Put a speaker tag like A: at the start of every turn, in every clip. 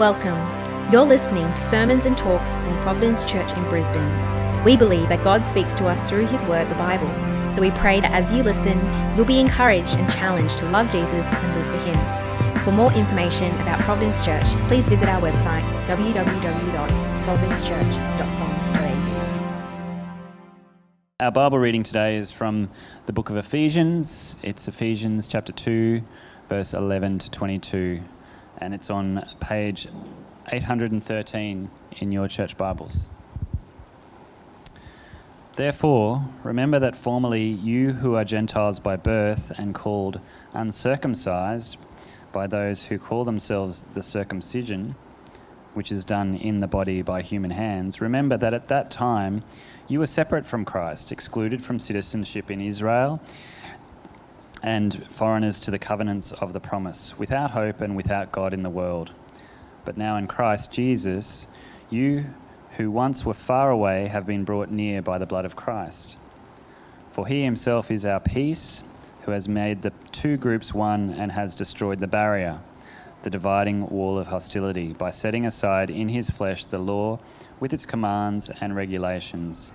A: Welcome. You're listening to sermons and talks from Providence Church in Brisbane. We believe that God speaks to us through His Word, the Bible. So we pray that as you listen, you'll be encouraged and challenged to love Jesus and live for Him. For more information about Providence Church, please visit our website www.providencechurch.com.au.
B: Our Bible reading today is from the book of Ephesians. It's Ephesians chapter 2, verse 11 to 22, and it's on page 813 in your church Bibles. Therefore, remember that formerly you who are Gentiles by birth and called uncircumcised by those who call themselves the circumcision, which is done in the body by human hands, remember that at that time you were separate from Christ, excluded from citizenship in Israel, and foreigners to the covenants of the promise, without hope and without God in the world. But now in Christ Jesus, you who once were far away have been brought near by the blood of Christ. For he himself is our peace, who has made the two groups one and has destroyed the barrier, the dividing wall of hostility, by setting aside in his flesh the law with its commands and regulations.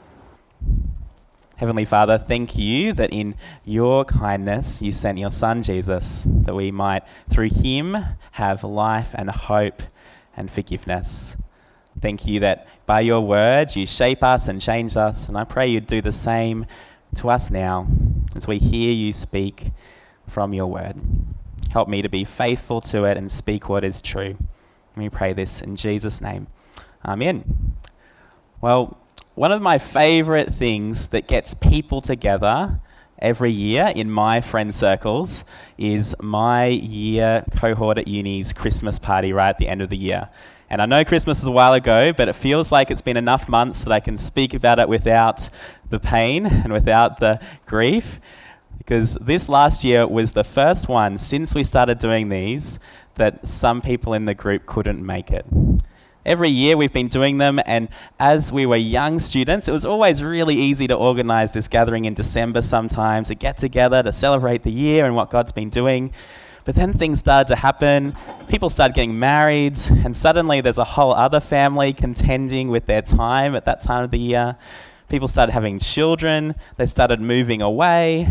C: Heavenly Father, thank you that in your kindness you sent your Son Jesus, that we might, through him, have life and hope and forgiveness. Thank you that by your words you shape us and change us, and I pray you'd do the same to us now as we hear you speak from your word. Help me to be faithful to it and speak what is true. We pray this in Jesus' name. Amen. Well, one of my favorite things that gets people together every year in my friend circles is my year cohort at uni's Christmas party right at the end of the year. And I know Christmas is a while ago, but it feels like it's been enough months that I can speak about it without the pain and without the grief. Because this last year was the first one since we started doing these that some people in the group couldn't make it. Every year we've been doing them, and as we were young students, it was always really easy to organize this gathering in December sometimes, to get together to celebrate the year and what God's been doing. But then things started to happen. People started getting married, and suddenly there's a whole other family contending with their time at that time of the year. People started having children, they started moving away.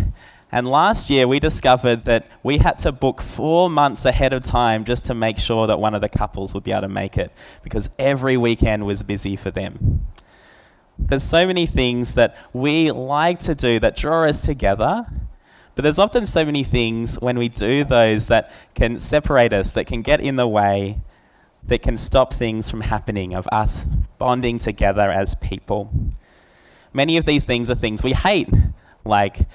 C: And last year we discovered that we had to book four months ahead of time just to make sure that one of the couples would be able to make it because every weekend was busy for them. There's so many things that we like to do that draw us together, but there's often so many things when we do those that can separate us, that can get in the way, that can stop things from happening, of us bonding together as people. Many of these things are things we hate, like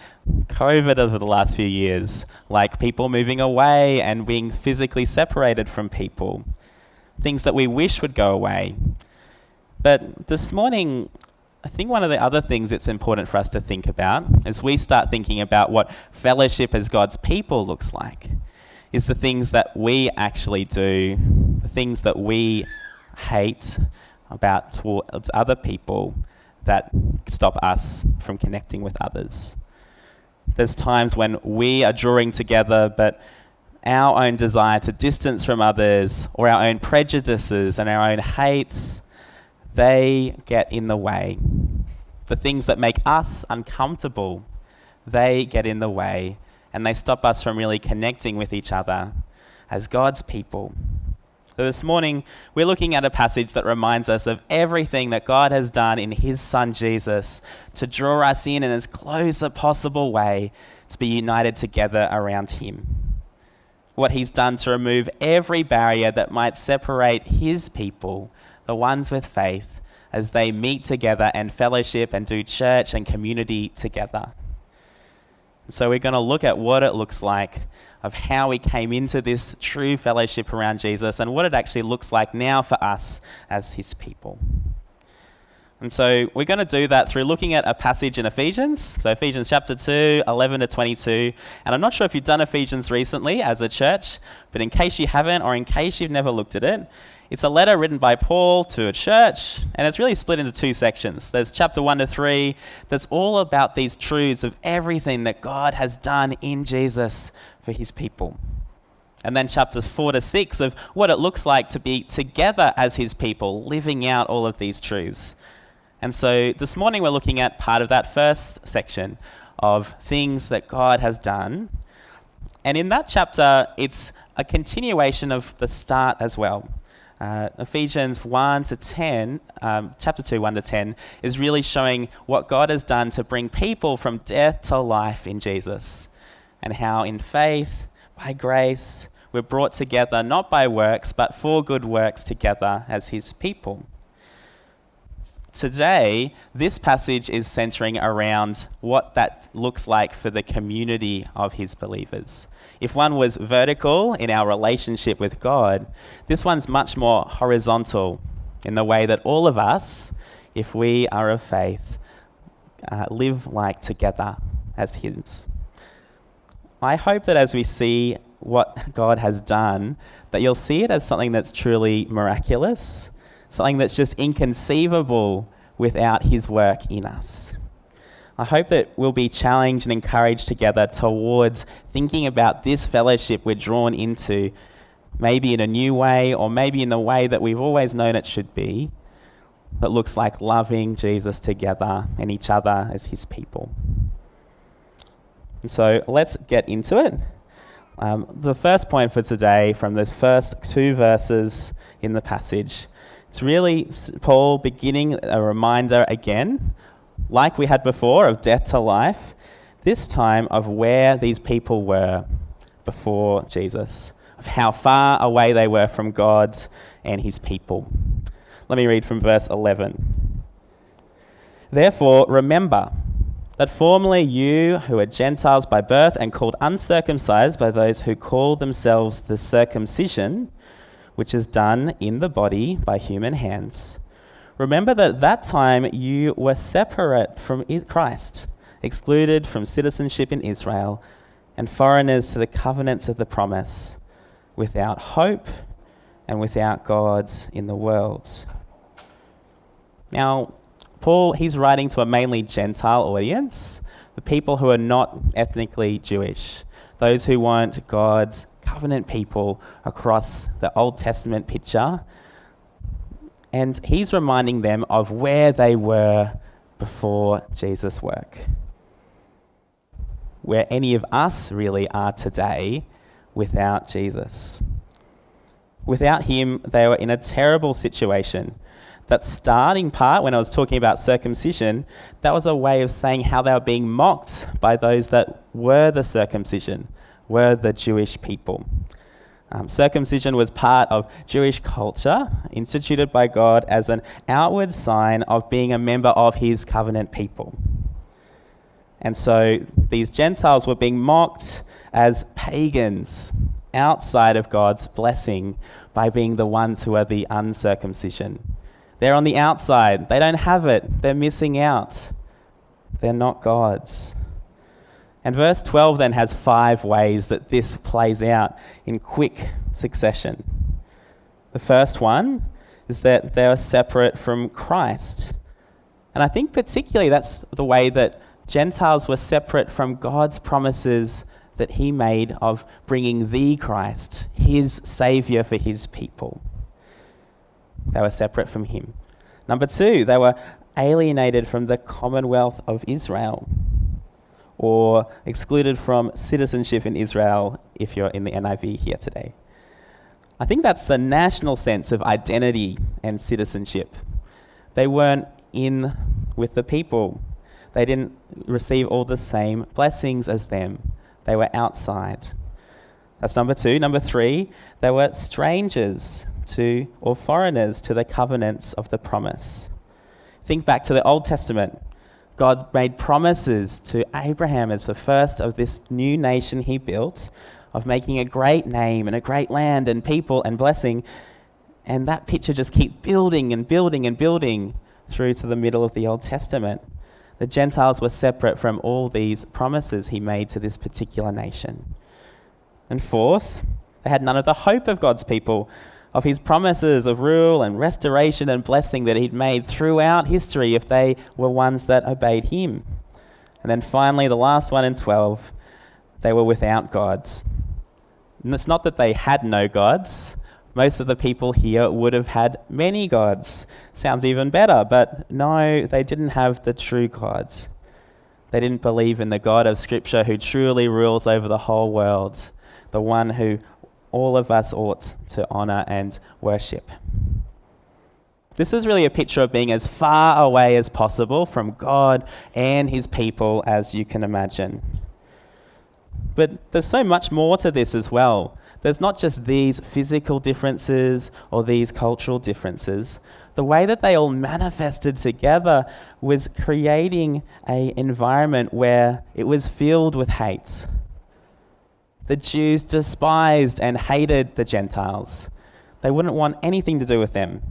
C: COVID over the last few years, like people moving away and being physically separated from people, things that we wish would go away. But this morning, I think one of the other things it's important for us to think about as we start thinking about what fellowship as God's people looks like is the things that we actually do, the things that we hate about towards other people that stop us from connecting with others. There's times when we are drawing together, but our own desire to distance from others, or our own prejudices and our own hates, they get in the way. The things that make us uncomfortable, they get in the way, and they stop us from really connecting with each other as God's people. So this morning, we're looking at a passage that reminds us of everything that God has done in His Son Jesus to draw us in in as close a possible way to be united together around Him. What He's done to remove every barrier that might separate His people, the ones with faith, as they meet together and fellowship and do church and community together. So, we're going to look at what it looks like of how we came into this true fellowship around Jesus and what it actually looks like now for us as his people. And so we're going to do that through looking at a passage in Ephesians. So, Ephesians chapter 2, 11 to 22. And I'm not sure if you've done Ephesians recently as a church, but in case you haven't, or in case you've never looked at it, it's a letter written by Paul to a church, and it's really split into two sections. There's chapter 1 to 3, that's all about these truths of everything that God has done in Jesus for his people. And then chapters 4 to 6 of what it looks like to be together as his people, living out all of these truths. And so this morning we're looking at part of that first section of things that God has done. And in that chapter, it's a continuation of the start as well. Uh, Ephesians 1 to 10, um, chapter 2, 1 to 10, is really showing what God has done to bring people from death to life in Jesus and how in faith, by grace, we're brought together not by works, but for good works together as his people. Today, this passage is centering around what that looks like for the community of his believers. If one was vertical in our relationship with God, this one's much more horizontal in the way that all of us, if we are of faith, uh, live like together as his. I hope that as we see what God has done, that you'll see it as something that's truly miraculous, something that's just inconceivable without His work in us. I hope that we'll be challenged and encouraged together towards thinking about this fellowship we're drawn into, maybe in a new way or maybe in the way that we've always known it should be, that looks like loving Jesus together and each other as His people. So let's get into it. Um, the first point for today, from the first two verses in the passage, it's really Paul beginning a reminder again, like we had before, of death to life, this time of where these people were before Jesus, of how far away they were from God and his people. Let me read from verse 11. Therefore, remember that formerly you, who are Gentiles by birth and called uncircumcised by those who call themselves the circumcision, which is done in the body by human hands, remember that at that time you were separate from Christ, excluded from citizenship in Israel, and foreigners to the covenants of the promise, without hope and without God in the world. Now, Paul, he's writing to a mainly Gentile audience, the people who are not ethnically Jewish, those who weren't God's covenant people across the Old Testament picture. And he's reminding them of where they were before Jesus' work. Where any of us really are today without Jesus. Without him, they were in a terrible situation that starting part, when I was talking about circumcision, that was a way of saying how they were being mocked by those that were the circumcision, were the Jewish people. Um, circumcision was part of Jewish culture, instituted by God as an outward sign of being a member of his covenant people. And so these Gentiles were being mocked as pagans outside of God's blessing by being the ones who are the uncircumcision. They're on the outside. They don't have it. They're missing out. They're not God's. And verse 12 then has five ways that this plays out in quick succession. The first one is that they are separate from Christ. And I think particularly that's the way that Gentiles were separate from God's promises that He made of bringing the Christ, His Saviour for His people. They were separate from him. Number two, they were alienated from the commonwealth of Israel or excluded from citizenship in Israel if you're in the NIV here today. I think that's the national sense of identity and citizenship. They weren't in with the people, they didn't receive all the same blessings as them, they were outside. That's number two. Number three, they were strangers to or foreigners to the covenants of the promise. Think back to the Old Testament. God made promises to Abraham as the first of this new nation he built of making a great name and a great land and people and blessing. And that picture just keeps building and building and building through to the middle of the Old Testament. The Gentiles were separate from all these promises he made to this particular nation. And fourth, they had none of the hope of God's people, of his promises of rule and restoration and blessing that he'd made throughout history if they were ones that obeyed him. And then finally, the last one in 12, they were without gods. And it's not that they had no gods. Most of the people here would have had many gods. Sounds even better, but no, they didn't have the true gods. They didn't believe in the God of Scripture who truly rules over the whole world the one who all of us ought to honour and worship. This is really a picture of being as far away as possible from God and his people as you can imagine. But there's so much more to this as well. There's not just these physical differences or these cultural differences. The way that they all manifested together was creating an environment where it was filled with hate the Jews despised and hated the Gentiles. They wouldn't want anything to do with them.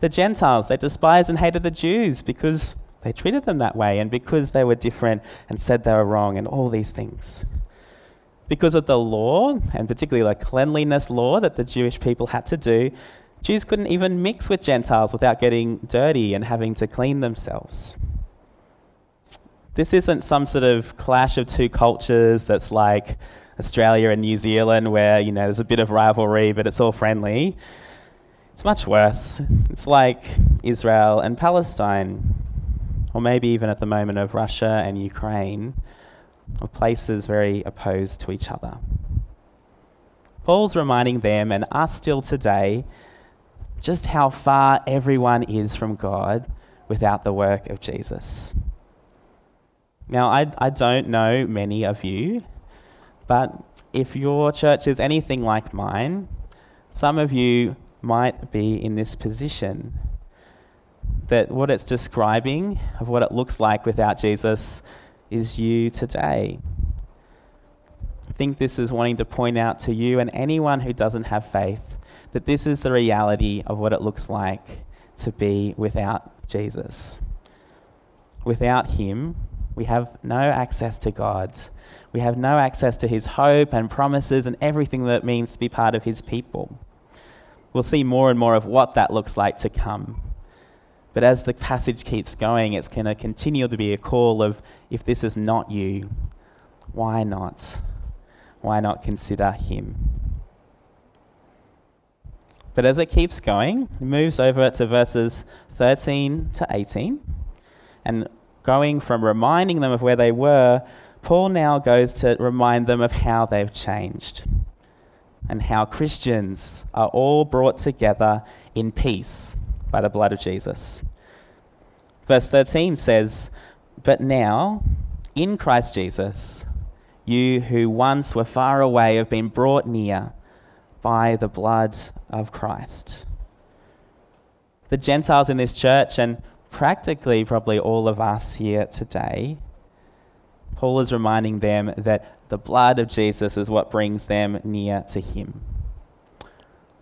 C: The Gentiles, they despised and hated the Jews because they treated them that way and because they were different and said they were wrong and all these things. Because of the law, and particularly the cleanliness law that the Jewish people had to do, Jews couldn't even mix with Gentiles without getting dirty and having to clean themselves. This isn't some sort of clash of two cultures that's like, Australia and New Zealand, where you know there's a bit of rivalry, but it's all friendly. It's much worse. It's like Israel and Palestine, or maybe even at the moment of Russia and Ukraine, of places very opposed to each other. Paul's reminding them and us still today just how far everyone is from God without the work of Jesus. Now, I, I don't know many of you, but if your church is anything like mine, some of you might be in this position. That what it's describing of what it looks like without Jesus is you today. I think this is wanting to point out to you and anyone who doesn't have faith that this is the reality of what it looks like to be without Jesus. Without Him, we have no access to God. We have no access to his hope and promises and everything that it means to be part of his people. We'll see more and more of what that looks like to come. But as the passage keeps going, it's going to continue to be a call of if this is not you, why not? Why not consider him? But as it keeps going, it moves over to verses 13 to 18. And going from reminding them of where they were Paul now goes to remind them of how they've changed and how Christians are all brought together in peace by the blood of Jesus. Verse 13 says, But now, in Christ Jesus, you who once were far away have been brought near by the blood of Christ. The Gentiles in this church, and practically probably all of us here today, Paul is reminding them that the blood of Jesus is what brings them near to Him.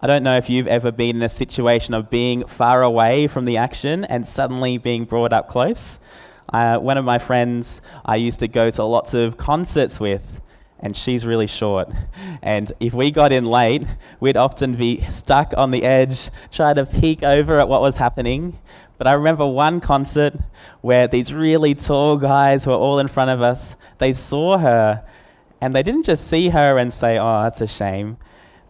C: I don't know if you've ever been in a situation of being far away from the action and suddenly being brought up close. Uh, one of my friends I used to go to lots of concerts with, and she's really short. And if we got in late, we'd often be stuck on the edge, trying to peek over at what was happening. But I remember one concert where these really tall guys were all in front of us. They saw her and they didn't just see her and say, oh, that's a shame.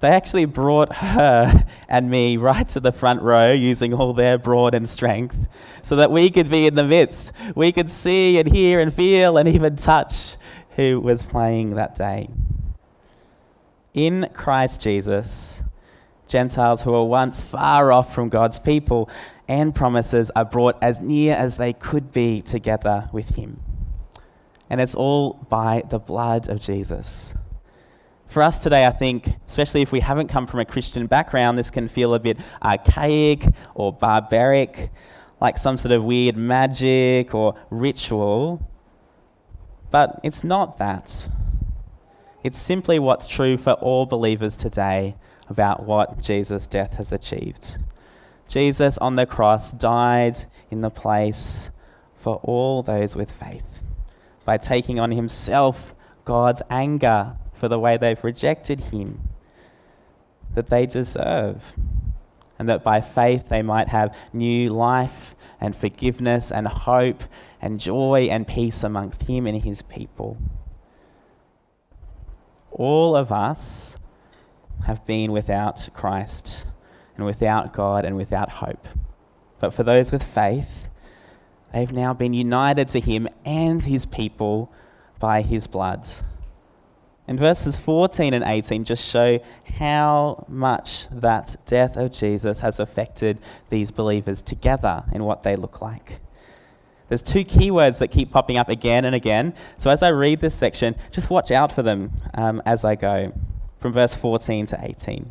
C: They actually brought her and me right to the front row using all their broad and strength so that we could be in the midst. We could see and hear and feel and even touch who was playing that day. In Christ Jesus, Gentiles who were once far off from God's people and promises are brought as near as they could be together with Him. And it's all by the blood of Jesus. For us today, I think, especially if we haven't come from a Christian background, this can feel a bit archaic or barbaric, like some sort of weird magic or ritual. But it's not that. It's simply what's true for all believers today about what Jesus' death has achieved. Jesus on the cross died in the place for all those with faith by taking on himself God's anger for the way they've rejected him that they deserve, and that by faith they might have new life and forgiveness and hope and joy and peace amongst him and his people. All of us have been without Christ and without God and without hope. But for those with faith, they've now been united to him and his people by his blood. And verses 14 and 18 just show how much that death of Jesus has affected these believers together and what they look like. There's two keywords that keep popping up again and again. So as I read this section, just watch out for them um, as I go from verse 14 to 18.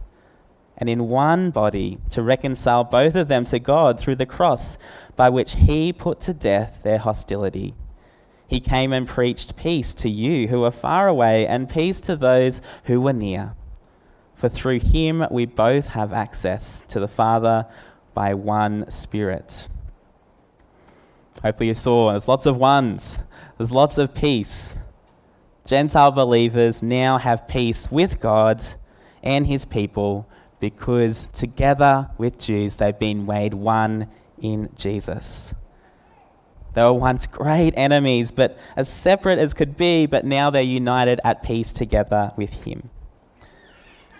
C: and in one body to reconcile both of them to God through the cross, by which he put to death their hostility. He came and preached peace to you who are far away, and peace to those who were near. For through him we both have access to the Father by one Spirit. Hopefully, you saw there's lots of ones, there's lots of peace. Gentile believers now have peace with God and his people because together with Jews, they've been made one in Jesus. They were once great enemies, but as separate as could be, but now they're united at peace together with Him.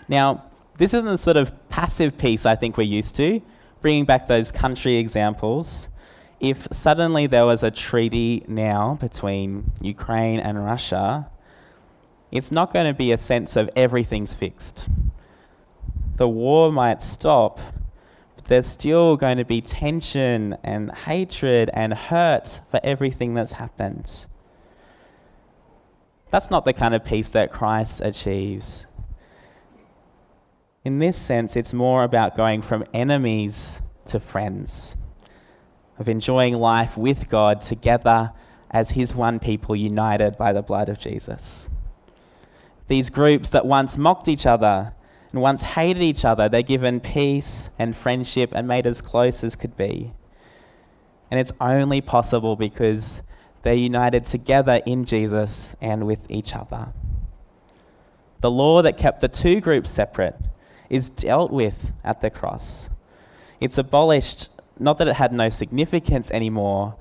C: Now, this isn't the sort of passive peace I think we're used to, bringing back those country examples. If suddenly there was a treaty now between Ukraine and Russia, it's not going to be a sense of everything's fixed the war might stop, but there's still going to be tension and hatred and hurt for everything that's happened. That's not the kind of peace that Christ achieves. In this sense, it's more about going from enemies to friends, of enjoying life with God together as His one people united by the blood of Jesus. These groups that once mocked each other and once hated each other, they're given peace and friendship and made as close as could be. And it's only possible because they're united together in Jesus and with each other. The law that kept the two groups separate is dealt with at the cross. It's abolished, not that it had no significance anymore,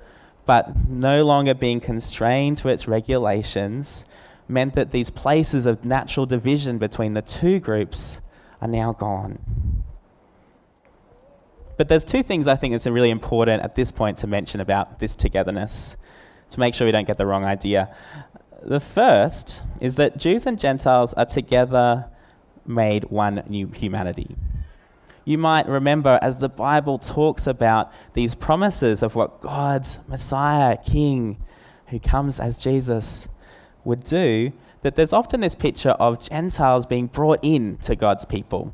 C: but no longer being constrained to its regulations meant that these places of natural division between the two groups are now gone. But there's two things I think it's really important at this point to mention about this togetherness to make sure we don't get the wrong idea. The first is that Jews and Gentiles are together made one new humanity. You might remember as the Bible talks about these promises of what God's Messiah, King, who comes as Jesus, would do, that there's often this picture of Gentiles being brought in to God's people.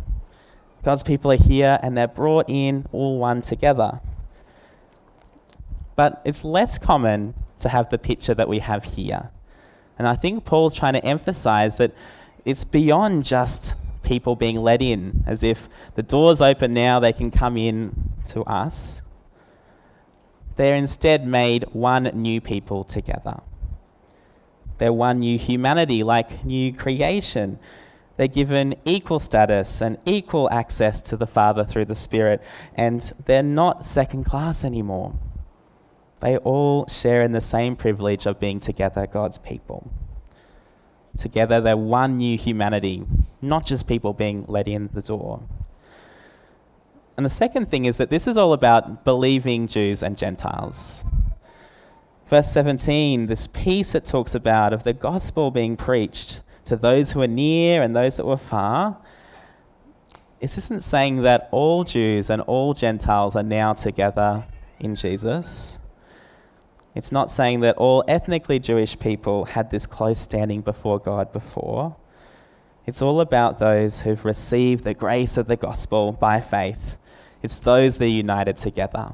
C: God's people are here and they're brought in all one together. But it's less common to have the picture that we have here. And I think Paul's trying to emphasize that it's beyond just people being let in, as if the door's open now, they can come in to us. They're instead made one new people together. They're one new humanity, like new creation. They're given equal status and equal access to the Father through the Spirit, and they're not second class anymore. They all share in the same privilege of being together God's people. Together, they're one new humanity, not just people being let in the door. And the second thing is that this is all about believing Jews and Gentiles. Verse 17, this peace it talks about of the gospel being preached to those who are near and those that were far. It isn't saying that all Jews and all Gentiles are now together in Jesus. It's not saying that all ethnically Jewish people had this close standing before God before. It's all about those who've received the grace of the gospel by faith. It's those that are united together.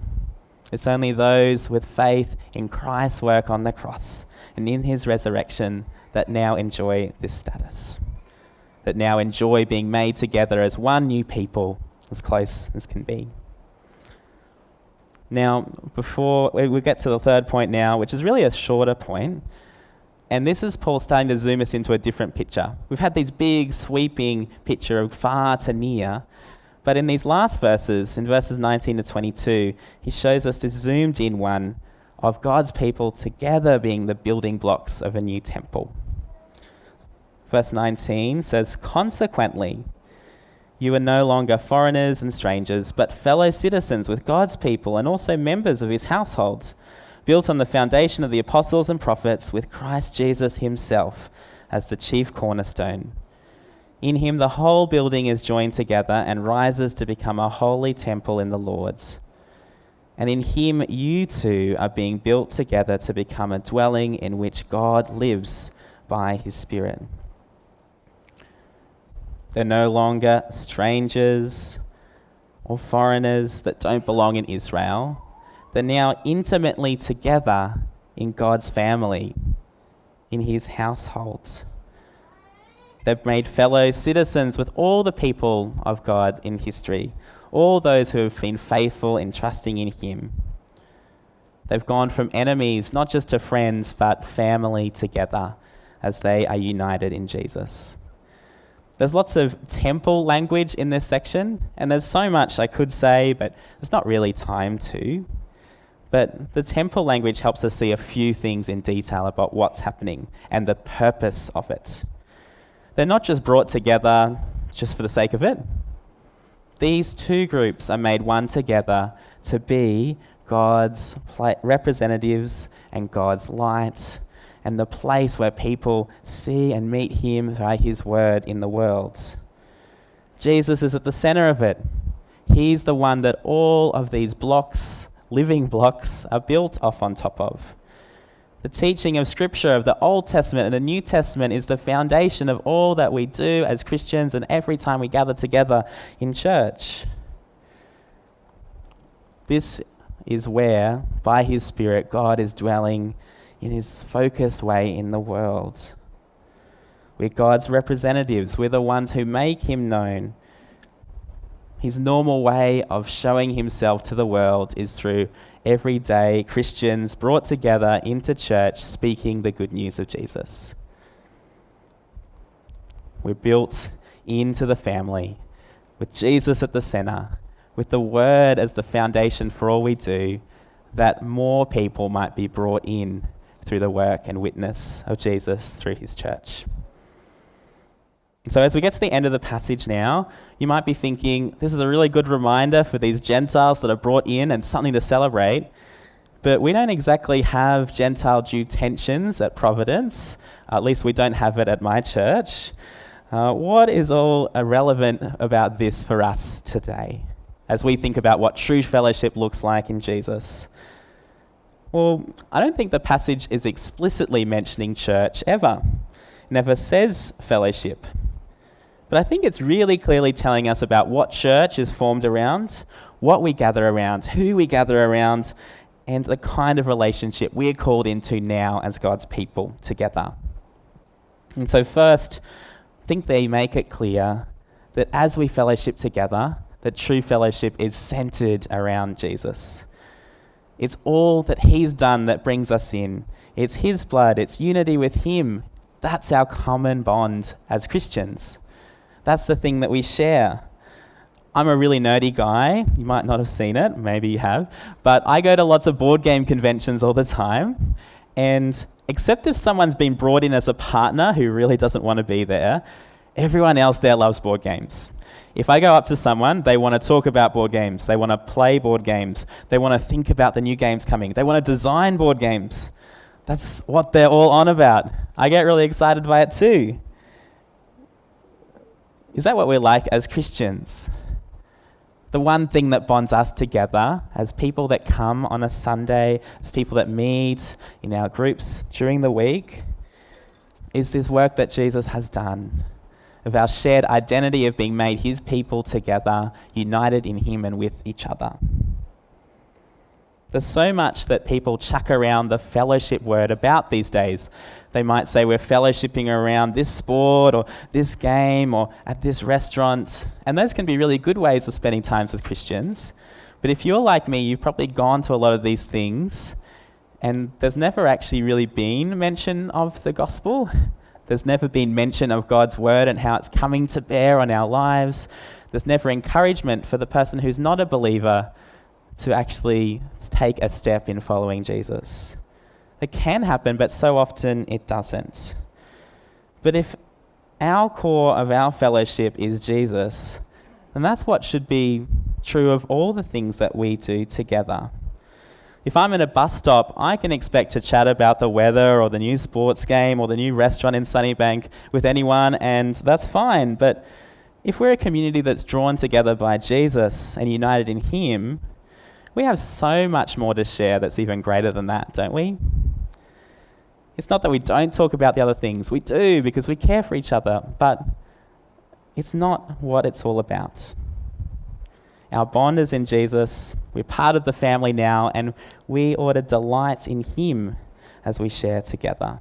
C: It's only those with faith in Christ's work on the cross and in his resurrection that now enjoy this status, that now enjoy being made together as one new people, as close as can be. Now, before we get to the third point now, which is really a shorter point, and this is Paul starting to zoom us into a different picture. We've had these big, sweeping picture of far to near, but in these last verses, in verses 19 to 22, he shows us this zoomed in one of God's people together being the building blocks of a new temple. Verse 19 says, Consequently, you are no longer foreigners and strangers, but fellow citizens with God's people and also members of his household, built on the foundation of the apostles and prophets, with Christ Jesus himself as the chief cornerstone. In him, the whole building is joined together and rises to become a holy temple in the Lord. And in him, you too are being built together to become a dwelling in which God lives by his Spirit. They're no longer strangers or foreigners that don't belong in Israel. They're now intimately together in God's family, in his household. They've made fellow citizens with all the people of God in history, all those who have been faithful in trusting in him. They've gone from enemies, not just to friends, but family together as they are united in Jesus. There's lots of temple language in this section, and there's so much I could say, but there's not really time to. But the temple language helps us see a few things in detail about what's happening and the purpose of it. They're not just brought together just for the sake of it. These two groups are made one together to be God's representatives and God's light and the place where people see and meet Him by His word in the world. Jesus is at the center of it. He's the one that all of these blocks, living blocks, are built off on top of. The teaching of Scripture of the Old Testament and the New Testament is the foundation of all that we do as Christians and every time we gather together in church. This is where, by His Spirit, God is dwelling in his focused way in the world. We're God's representatives. We're the ones who make him known. His normal way of showing himself to the world is through everyday Christians brought together into church speaking the good news of Jesus. We're built into the family with Jesus at the center, with the Word as the foundation for all we do, that more people might be brought in through the work and witness of Jesus through his church. So, as we get to the end of the passage now, you might be thinking, this is a really good reminder for these Gentiles that are brought in and something to celebrate. But we don't exactly have Gentile Jew tensions at Providence. At least we don't have it at my church. Uh, what is all irrelevant about this for us today as we think about what true fellowship looks like in Jesus? Well, I don't think the passage is explicitly mentioning church ever. It never says fellowship. But I think it's really clearly telling us about what church is formed around, what we gather around, who we gather around, and the kind of relationship we're called into now as God's people together. And so, first, I think they make it clear that as we fellowship together, that true fellowship is centered around Jesus. It's all that He's done that brings us in. It's His blood, it's unity with Him. That's our common bond as Christians. That's the thing that we share. I'm a really nerdy guy. You might not have seen it, maybe you have. But I go to lots of board game conventions all the time. And except if someone's been brought in as a partner who really doesn't want to be there, everyone else there loves board games. If I go up to someone, they want to talk about board games, they want to play board games, they want to think about the new games coming, they want to design board games. That's what they're all on about. I get really excited by it too. Is that what we're like as Christians? The one thing that bonds us together as people that come on a Sunday, as people that meet in our groups during the week, is this work that Jesus has done of our shared identity of being made his people together, united in him and with each other. There's so much that people chuck around the fellowship word about these days. They might say we're fellowshipping around this sport or this game or at this restaurant. And those can be really good ways of spending times with Christians. But if you're like me, you've probably gone to a lot of these things and there's never actually really been mention of the gospel. There's never been mention of God's word and how it's coming to bear on our lives. There's never encouragement for the person who's not a believer to actually take a step in following Jesus. It can happen, but so often it doesn't. But if our core of our fellowship is Jesus, then that's what should be true of all the things that we do together. If I'm in a bus stop, I can expect to chat about the weather or the new sports game or the new restaurant in Sunnybank with anyone, and that's fine. But if we're a community that's drawn together by Jesus and united in Him, we have so much more to share that's even greater than that, don't we? It's not that we don't talk about the other things, we do because we care for each other, but it's not what it's all about. Our bond is in Jesus. We're part of the family now, and we ought to delight in Him as we share together.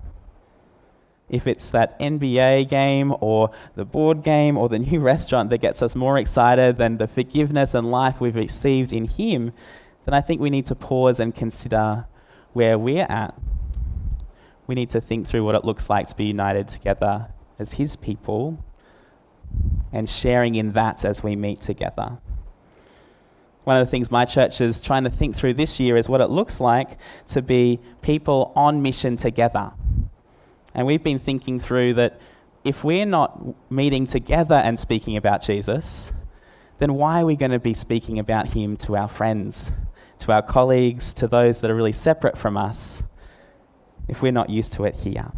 C: If it's that NBA game or the board game or the new restaurant that gets us more excited than the forgiveness and life we've received in Him, then I think we need to pause and consider where we're at. We need to think through what it looks like to be united together as His people and sharing in that as we meet together. One of the things my church is trying to think through this year is what it looks like to be people on mission together. And we've been thinking through that if we're not meeting together and speaking about Jesus, then why are we going to be speaking about him to our friends, to our colleagues, to those that are really separate from us, if we're not used to it here?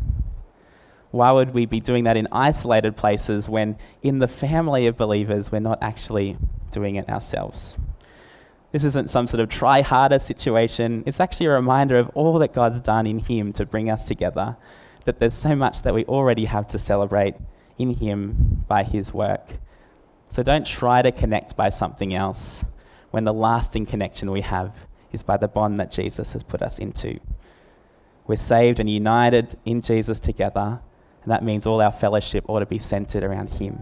C: Why would we be doing that in isolated places when in the family of believers we're not actually doing it ourselves? This isn't some sort of try harder situation. It's actually a reminder of all that God's done in Him to bring us together, that there's so much that we already have to celebrate in Him by His work. So don't try to connect by something else when the lasting connection we have is by the bond that Jesus has put us into. We're saved and united in Jesus together, and that means all our fellowship ought to be centered around Him.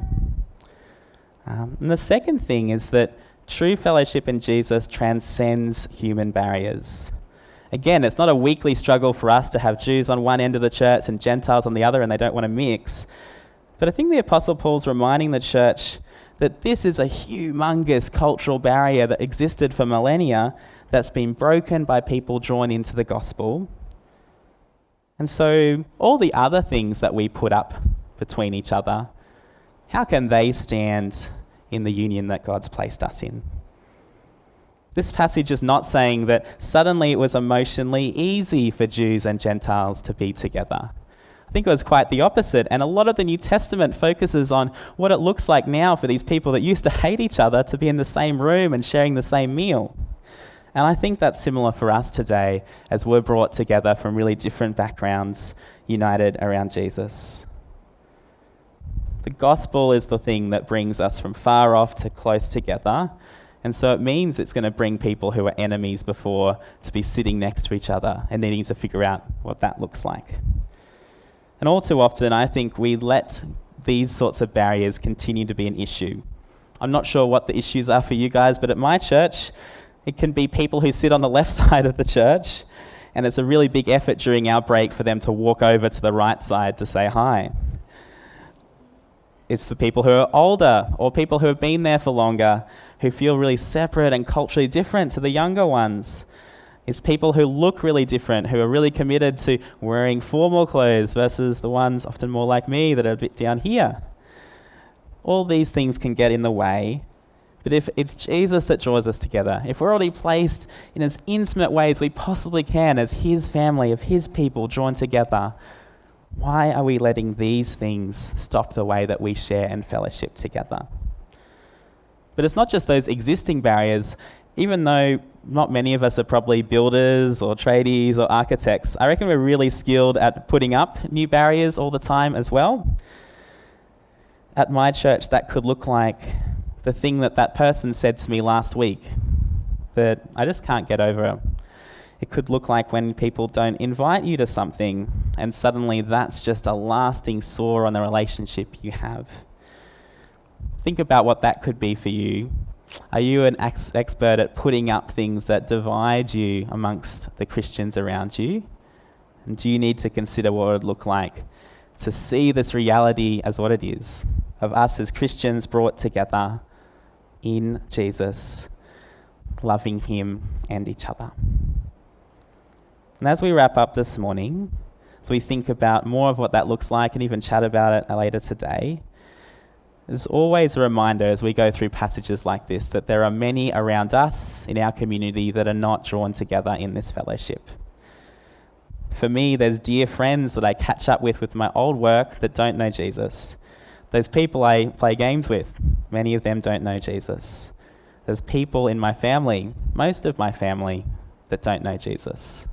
C: Um, and the second thing is that True fellowship in Jesus transcends human barriers. Again, it's not a weekly struggle for us to have Jews on one end of the church and Gentiles on the other, and they don't want to mix. But I think the Apostle Paul's reminding the church that this is a humongous cultural barrier that existed for millennia that's been broken by people drawn into the gospel. And so, all the other things that we put up between each other, how can they stand in the union that God's placed us in. This passage is not saying that suddenly it was emotionally easy for Jews and Gentiles to be together. I think it was quite the opposite, and a lot of the New Testament focuses on what it looks like now for these people that used to hate each other to be in the same room and sharing the same meal. And I think that's similar for us today as we're brought together from really different backgrounds, united around Jesus. The gospel is the thing that brings us from far off to close together. And so it means it's going to bring people who were enemies before to be sitting next to each other and needing to figure out what that looks like. And all too often, I think we let these sorts of barriers continue to be an issue. I'm not sure what the issues are for you guys, but at my church, it can be people who sit on the left side of the church, and it's a really big effort during our break for them to walk over to the right side to say hi it's for people who are older or people who have been there for longer who feel really separate and culturally different to the younger ones. It's people who look really different, who are really committed to wearing formal clothes versus the ones often more like me that are a bit down here. All these things can get in the way. But if it's Jesus that draws us together, if we're already placed in as intimate ways we possibly can as His family, of His people drawn together, why are we letting these things stop the way that we share and fellowship together? But it's not just those existing barriers, even though not many of us are probably builders or tradies or architects. I reckon we're really skilled at putting up new barriers all the time as well. At my church, that could look like the thing that that person said to me last week that I just can't get over it could look like when people don't invite you to something, and suddenly that's just a lasting sore on the relationship you have. Think about what that could be for you. Are you an ex- expert at putting up things that divide you amongst the Christians around you? And do you need to consider what it would look like to see this reality as what it is of us as Christians brought together in Jesus, loving Him and each other? And as we wrap up this morning, as we think about more of what that looks like and even chat about it later today, there's always a reminder as we go through passages like this that there are many around us in our community that are not drawn together in this fellowship. For me, there's dear friends that I catch up with with my old work that don't know Jesus. There's people I play games with, many of them don't know Jesus. There's people in my family, most of my family, that don't know Jesus.